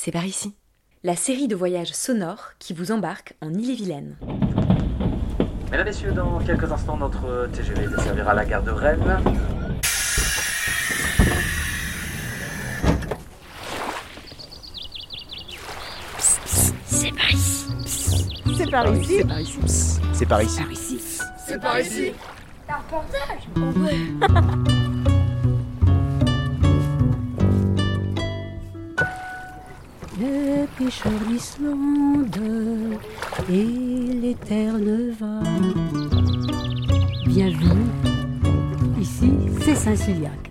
c'est par ici. La série de voyages sonores qui vous embarque en Ille-et-Vilaine. Mesdames, Messieurs, dans quelques instants, notre TGV desservira la gare de Rennes. C'est par ici. C'est par ici. C'est par ici. C'est par ici. C'est par ici. Un reportage Et l'éterne va. Bienvenue. Ici, c'est Saint-Ciliac.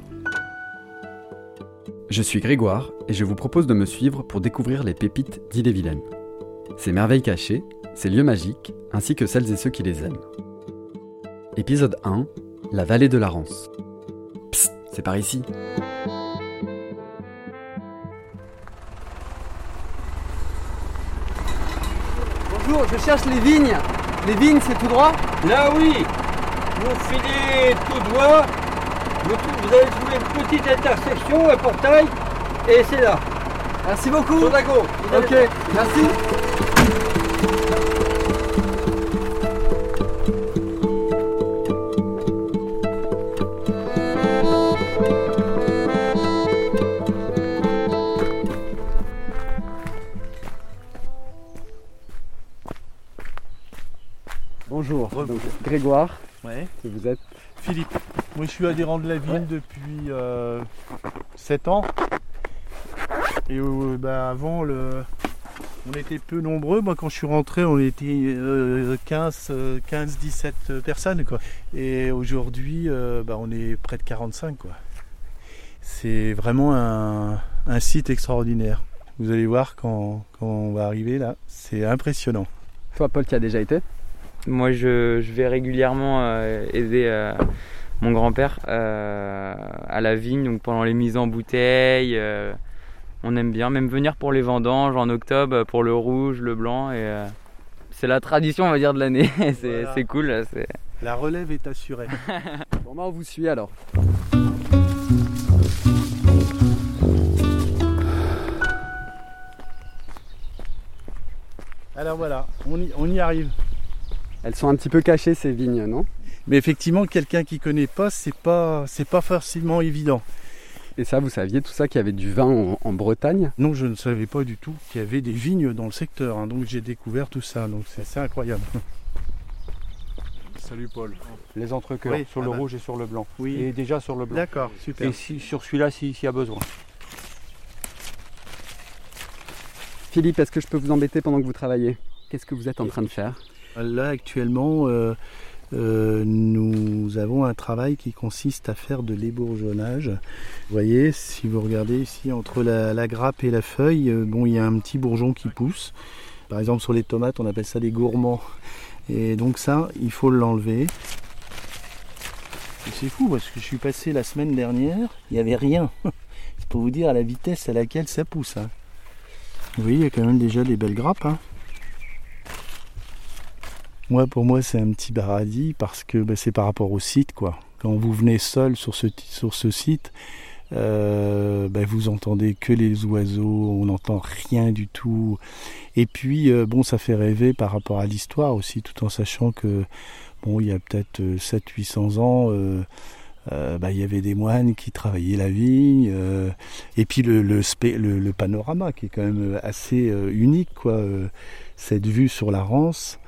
Je suis Grégoire et je vous propose de me suivre pour découvrir les pépites d'Ille-et-Vilaine. Ces merveilles cachées, ces lieux magiques, ainsi que celles et ceux qui les aiment. Épisode 1 La vallée de la Rance. Psst, c'est par ici. Je cherche les vignes. Les vignes, c'est tout droit Là oui, vous filez tout droit, vous, vous allez trouver une petite intersection, un portail, et c'est là. Merci beaucoup. Allez Ok, merci. Grégoire, Ouais. et vous êtes Philippe, moi je suis adhérent de la vigne depuis 7 ans. Et euh, bah, avant, le... on était peu nombreux. Moi quand je suis rentré, on était euh, 15, 15-17 personnes. Quoi. Et aujourd'hui, euh, bah, on est près de 45. Quoi. C'est vraiment un, un site extraordinaire. Vous allez voir quand, quand on va arriver là, c'est impressionnant. toi, Paul, qui a déjà été? Moi, je, je vais régulièrement euh, aider euh, mon grand-père euh, à la vigne, donc pendant les mises en bouteille. euh, on aime bien, même venir pour les vendanges en octobre, pour le rouge, le blanc. Et euh, c'est la tradition, on va dire, de l'année. c'est Voilà. c'est cool. c'est- La relève est assurée. Bon, bah, on vous suit alors? Alors voilà, on y, on y arrive. Elles sont un petit peu cachées, ces vignes, non? Mais effectivement, quelqu'un qui connaît pas, c'est pas, c'est pas forcément évident. Et ça, vous saviez tout ça qu'il y avait du vin en, en Bretagne? Non, je ne savais pas du tout qu'il y avait des vignes dans le secteur, hein, donc j'ai découvert tout ça, donc c'est assez incroyable. Salut Paul. Les entrecœurs Oui, sur ah le bah. rouge et sur le blanc. Oui. Et déjà sur le blanc. D'accord, super. Et si, sur celui-là si- s'il y a besoin. Philippe, est-ce que je peux vous embêter pendant que vous travaillez? Qu'est-ce que vous êtes en train de faire? Là, actuellement, euh, euh, nous avons un travail qui consiste à faire de l'ébourgeonnage. Vous voyez, si vous regardez ici, entre la, grappe et la feuille, euh, bon, il y a un petit bourgeon qui pousse. Par exemple, sur les tomates, on appelle ça des gourmands. Et donc ça, il faut l'enlever. C'est fou parce que je suis passé la semaine dernière, il n'y avait rien. C'est pour vous dire à la vitesse à laquelle ça pousse. hein. Vous voyez, il y a quand même déjà des belles grappes. hein. Moi, pour moi, c'est un petit paradis parce que bah, c'est par rapport au site, quoi. Quand vous venez seul sur ce, sur ce site, bah, vous entendez que les oiseaux, on n'entend rien du tout. Et puis, euh, bon, ça fait rêver par rapport à l'histoire aussi, tout en sachant que, bon, il y a peut-être 700-800 ans, euh, euh, bah, il y avait des moines qui travaillaient la vigne, et puis le, le, le- panorama qui est quand même assez unique, quoi. cette vue sur la Rance.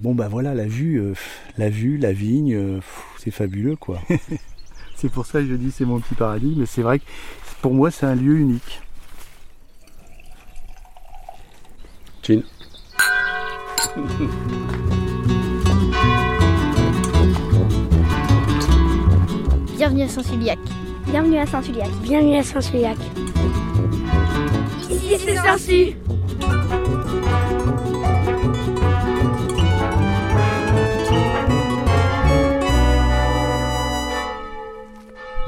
Bon bah voilà la vue, euh, la vue, la vigne, euh, c'est fabuleux quoi. c'est pour ça que je dis c'est mon petit paradis, mais c'est vrai que pour moi c'est un lieu unique. Jean. Bienvenue à Saint-Suliac. Bienvenue à Saint-Suliac. Bienvenue à Saint-Suliac. Ici, c'est Saint-Su.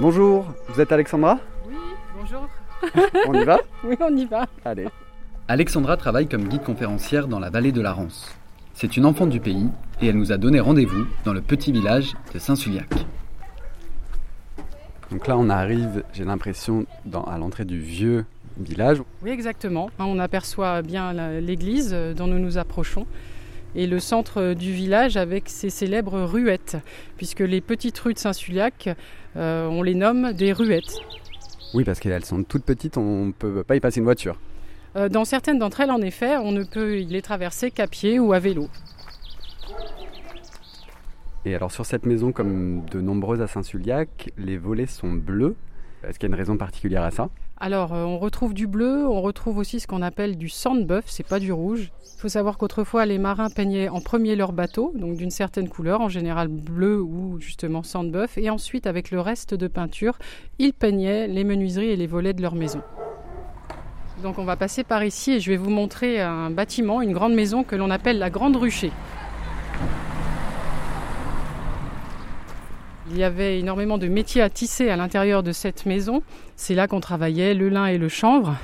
Bonjour, vous êtes Alexandra Oui, bonjour. On y va Oui, on y va. Allez. Alexandra travaille comme guide conférencière dans la vallée de la Rance. C'est une enfant du pays et elle nous a donné rendez-vous dans le petit village de Saint-Suliac. Donc là, on arrive, j'ai l'impression, dans- à l'entrée du vieux village. Oui, exactement. On aperçoit bien l'église euh, dont nous nous approchons et le centre euh, du village avec ses célèbres ruettes, puisque les petites rues de Saint-Suliac, on les nomme des ruettes. Oui, parce qu'elles sont toutes petites, on ne peut pas y passer une voiture. Euh, Dans certaines d'entre elles, en effet, on ne peut les traverser qu'à pied ou à vélo. Et alors sur cette maison, comme de nombreuses à Saint-Suliac, les volets sont bleus. Est-ce qu'il y a une raison particulière à ça? Alors, euh, on retrouve du bleu, on retrouve aussi ce qu'on appelle du sang de bœuf, c'est pas du rouge. Il faut savoir qu'autrefois, les marins peignaient en premier leur bateau, donc d'une certaine couleur, en général bleu ou justement sang de bœuf, et ensuite, avec le reste de peinture, ils peignaient les menuiseries et les volets de leur maison. Donc, on va passer par ici et je vais vous montrer un bâtiment, une grande maison que l'on appelle la Grande Rucher. Il y avait énormément de métiers à tisser à l'intérieur de cette maison. C'est là qu'on travaillait le lin et le chanvre.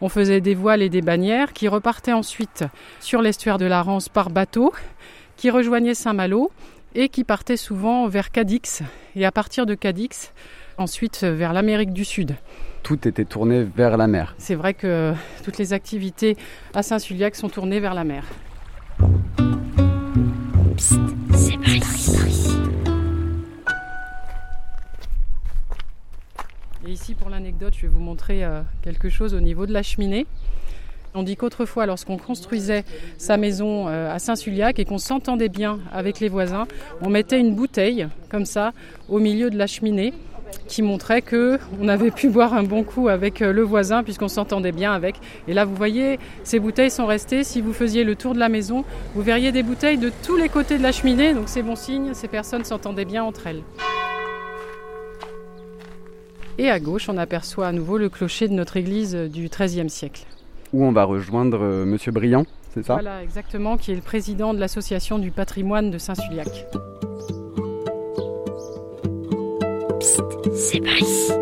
On faisait des voiles et des bannières qui repartaient ensuite sur l'estuaire de la Rance par bateau, qui rejoignaient Saint-Malo et qui partaient souvent vers Cadix. Et à partir de Cadix, ensuite vers l'Amérique du Sud. Tout était tourné vers la mer. C'est vrai que toutes les activités à Saint-Suliac sont tournées vers la mer. C'est. Ici, pour l'anecdote, je vais vous montrer euh, quelque chose au niveau de la cheminée. On dit qu'autrefois, lorsqu'on construisait sa maison euh, à Saint-Suliac et qu'on s'entendait bien avec les voisins, on mettait une bouteille comme ça au milieu de la cheminée qui montrait que on avait pu boire un bon coup avec euh, le voisin puisqu'on s'entendait bien avec. Et là, vous voyez, ces bouteilles sont restées. Si vous faisiez le tour de la maison, vous verriez des bouteilles de tous les côtés de la cheminée. Donc c'est bon signe, ces personnes s'entendaient bien entre elles. Et à gauche, on aperçoit à nouveau le clocher de notre église du XIIIe siècle. Où on va rejoindre euh, Monsieur Briand, c'est ça? Voilà, exactement, qui est le président de l'association du patrimoine de Saint-Suliac. C'est par ici.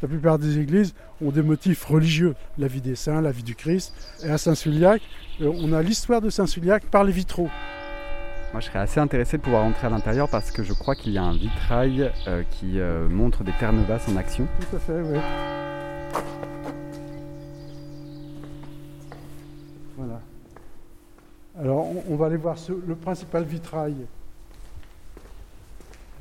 La plupart des églises ont des motifs religieux, la vie des saints, la vie du Christ. Et à Saint-Suliac, euh, on a l'histoire de Saint-Suliac par les vitraux. Moi, je serais assez intéressé de pouvoir entrer à l'intérieur parce que je crois qu'il y a un vitrail euh, qui euh, montre des terres Neuvas en action. Tout à fait, oui. Voilà. Alors, on, va aller voir le principal vitrail.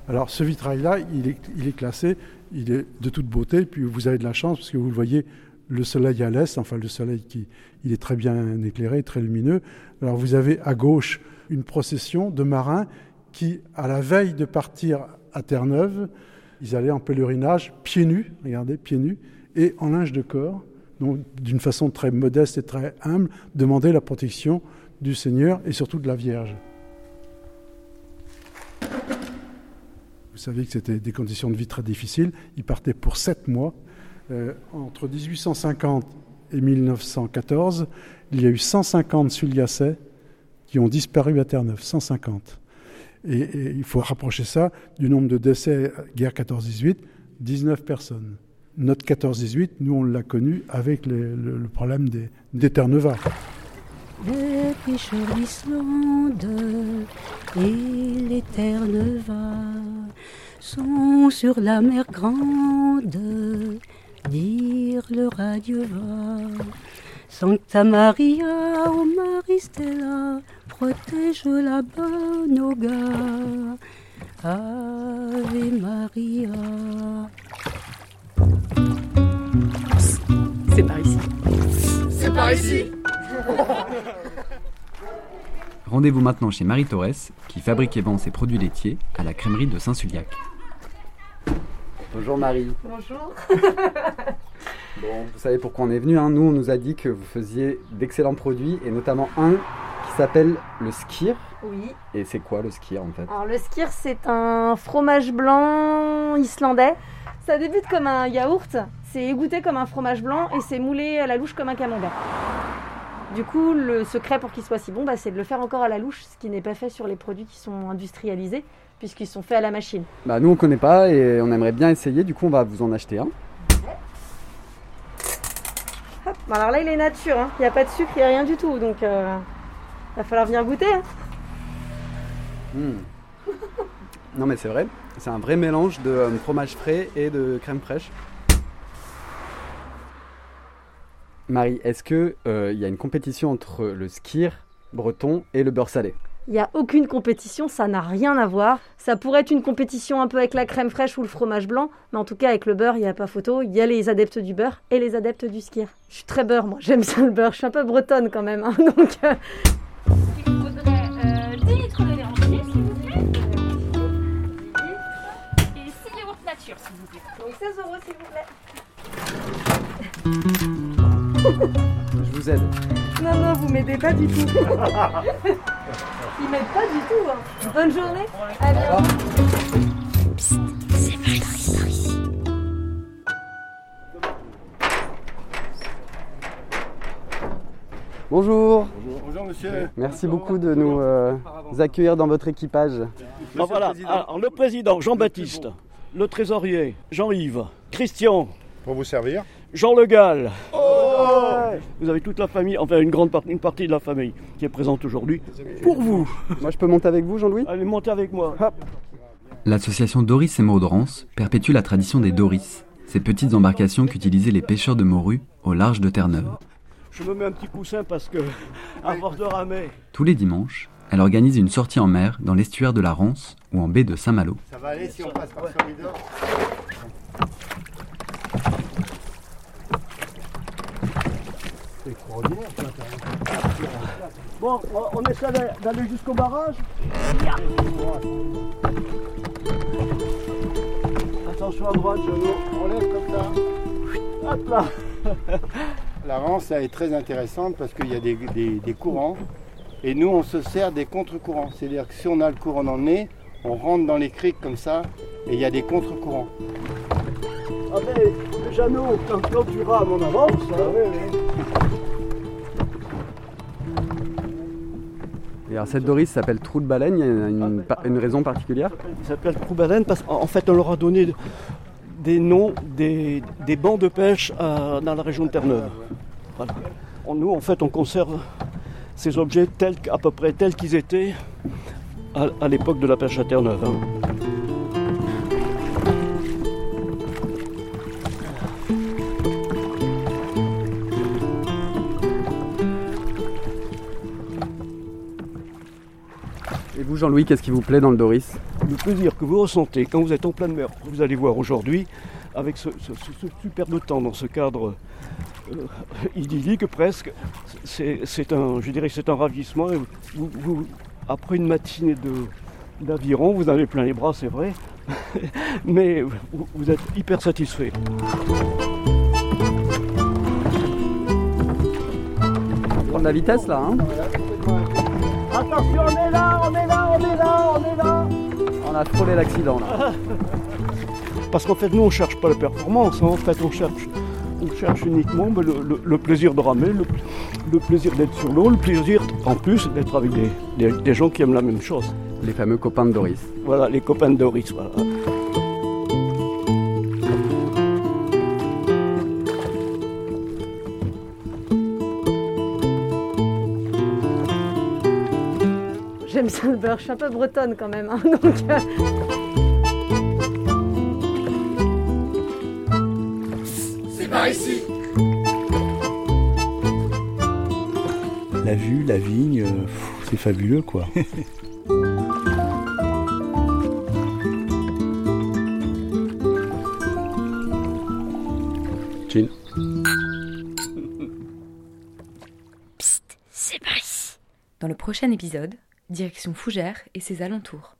Alors, ce vitrail-là, il est, il est classé, il est de toute beauté, puis vous avez de la chance parce que vous le voyez, le soleil à l'est, enfin le soleil qui, il est très bien éclairé, très lumineux. Alors, vous avez à gauche une procession de marins qui, à la veille de partir à Terre-Neuve, ils allaient en pèlerinage pieds nus, regardez, pieds nus, et en linge de corps, donc d'une façon très modeste et très humble, demander la protection du Seigneur et surtout de la Vierge. Vous savez que c'était des conditions de vie très difficiles. Ils partaient pour sept mois. Euh, entre 1850 et 1914, il y a eu 150 Suliacais qui ont disparu à Terre-Neuve. 150. Et, il faut rapprocher ça du nombre de décès guerre 14-18, 19 personnes. Notre 14-18, nous, on l'a connu avec le, problème des, des Terre-Neuvas. Pêcheurs d'Islande et les terres Nevas sont sur la mer grande, dire leur adieu va. Sancta Maria, ô Marie Stella, protège la bonne au gars. Ave Maria. C'est par ici. C'est par ici. Rendez-vous maintenant chez Marie Torres, qui fabrique et vend ses produits laitiers à la crèmerie de Saint-Suliac. Bonjour Marie. Bonjour. Bon, vous savez pourquoi on est venu. hein? Nous, on nous a dit que vous faisiez d'excellents produits, et notamment un s'appelle le skir. Oui. Et c'est quoi le skir en fait? Alors le skir, c'est un fromage blanc islandais. Ça débute comme un yaourt, c'est égoutté comme un fromage blanc et c'est moulé à la louche comme un camembert. Du coup, le secret pour qu'il soit si bon, bah, c'est de le faire encore à la louche, ce qui n'est pas fait sur les produits qui sont industrialisés, puisqu'ils sont faits à la machine. Bah nous on connaît pas et on aimerait bien essayer, du coup on va vous en acheter un. Hop. Alors là, il est nature, hein. il n'y a pas de sucre, il n'y a rien du tout, donc il va falloir venir goûter. hein. Hmm. Non mais c'est vrai, c'est un vrai mélange de euh, fromage frais et de crème fraîche. Marie, est-ce qu'il y a une compétition entre le skir breton et le beurre salé? Il n'y a aucune compétition, ça n'a rien à voir. Ça pourrait être une compétition un peu avec la crème fraîche ou le fromage blanc, mais en tout cas avec le beurre, il n'y a pas photo. Il y a les adeptes du beurre et les adeptes du skir. Je suis très beurre, moi, j'aime ça le beurre. Je suis un peu bretonne quand même, hein, donc... euh, 16 euros, s'il vous plaît. Je vous aide. Non, non, vous m'aidez pas du tout. Ils m'aident pas du tout. hein. Bonne journée. À bientôt. C'est par ici. Bonjour. Bonjour monsieur. Merci beaucoup de nous euh, accueillir dans votre équipage. Ah, voilà. Alors, le président Jean-Baptiste, le trésorier Jean-Yves, Christian. Pour vous servir. Jean Le Gall. vous avez toute la famille, enfin une grande partie, une partie de la famille qui est présente aujourd'hui pour vous. Moi je peux monter avec vous Jean-Louis? Allez, montez avec moi. L'association Doris et Maudrance perpétue la tradition des Doris, ces petites embarcations qu'utilisaient les pêcheurs de morue au large de Terre-Neuve. Je me mets un petit coussin parce que, à force de ramer, Tous les dimanches, elle organise une sortie en mer dans l'estuaire de la Rance ou en baie de Saint-Malo. Ça va aller si on passe par Solidor C'est extraordinaire. Bon, on- essaie d'aller- jusqu'au barrage? Attention à droite, Jeannot. On lève comme ça. Hop là. La rance elle est très intéressante parce qu'il y a des, des- des courants et nous on se sert des contre-courants. C'est-à-dire que si on a le courant dans le nez, on rentre dans les criques comme ça et il y a des contre-courants. Ah mais, Jeannot, quand, quand tu rames, on avance. hein. Et alors cette Doris s'appelle Trou de Baleine, il y a une, une raison particulière? Il s'appelle Troubaden parce qu'en en fait, on leur a donné des noms des, des bancs de pêche à- dans la région de Terre-Neuve. Voilà. Nous, en fait, on conserve ces objets tels, à peu près tels qu'ils étaient à, à l'époque de la pêche à Terre-Neuve. hein. Et vous Jean-Louis, qu'est-ce qui vous plaît dans le Doris? Le plaisir que vous ressentez quand vous êtes en pleine mer, vous allez voir aujourd'hui, avec ce, ce- ce- ce superbe temps dans ce cadre euh, idyllique presque, c'est un, je dirais c'est un ravissement. Vous- après une matinée de d'aviron, vous en avez plein les bras, c'est vrai, mais vous, vous êtes hyper satisfait. Prendre la vitesse là, hein Attention, on est là, on est là, on est là, on est là On a frôlé l'accident là. Parce qu'en fait, nous, on cherche pas la performance. hein. En fait, on cherche, on cherche uniquement ben, le, le- le plaisir de ramer, le, le plaisir d'être sur l'eau, le plaisir, en plus, d'être avec des, des- des gens qui aiment la même chose. Les fameux copains de Doris. Voilà, les copains de Doris. Voilà. J'aime ça le beurre, je suis un peu bretonne quand même. hein, donc, par ici. La vue, la vigne, euh, c'est fabuleux quoi. Chin. C'est par ici. Dans le prochain épisode, direction Fougères et ses alentours.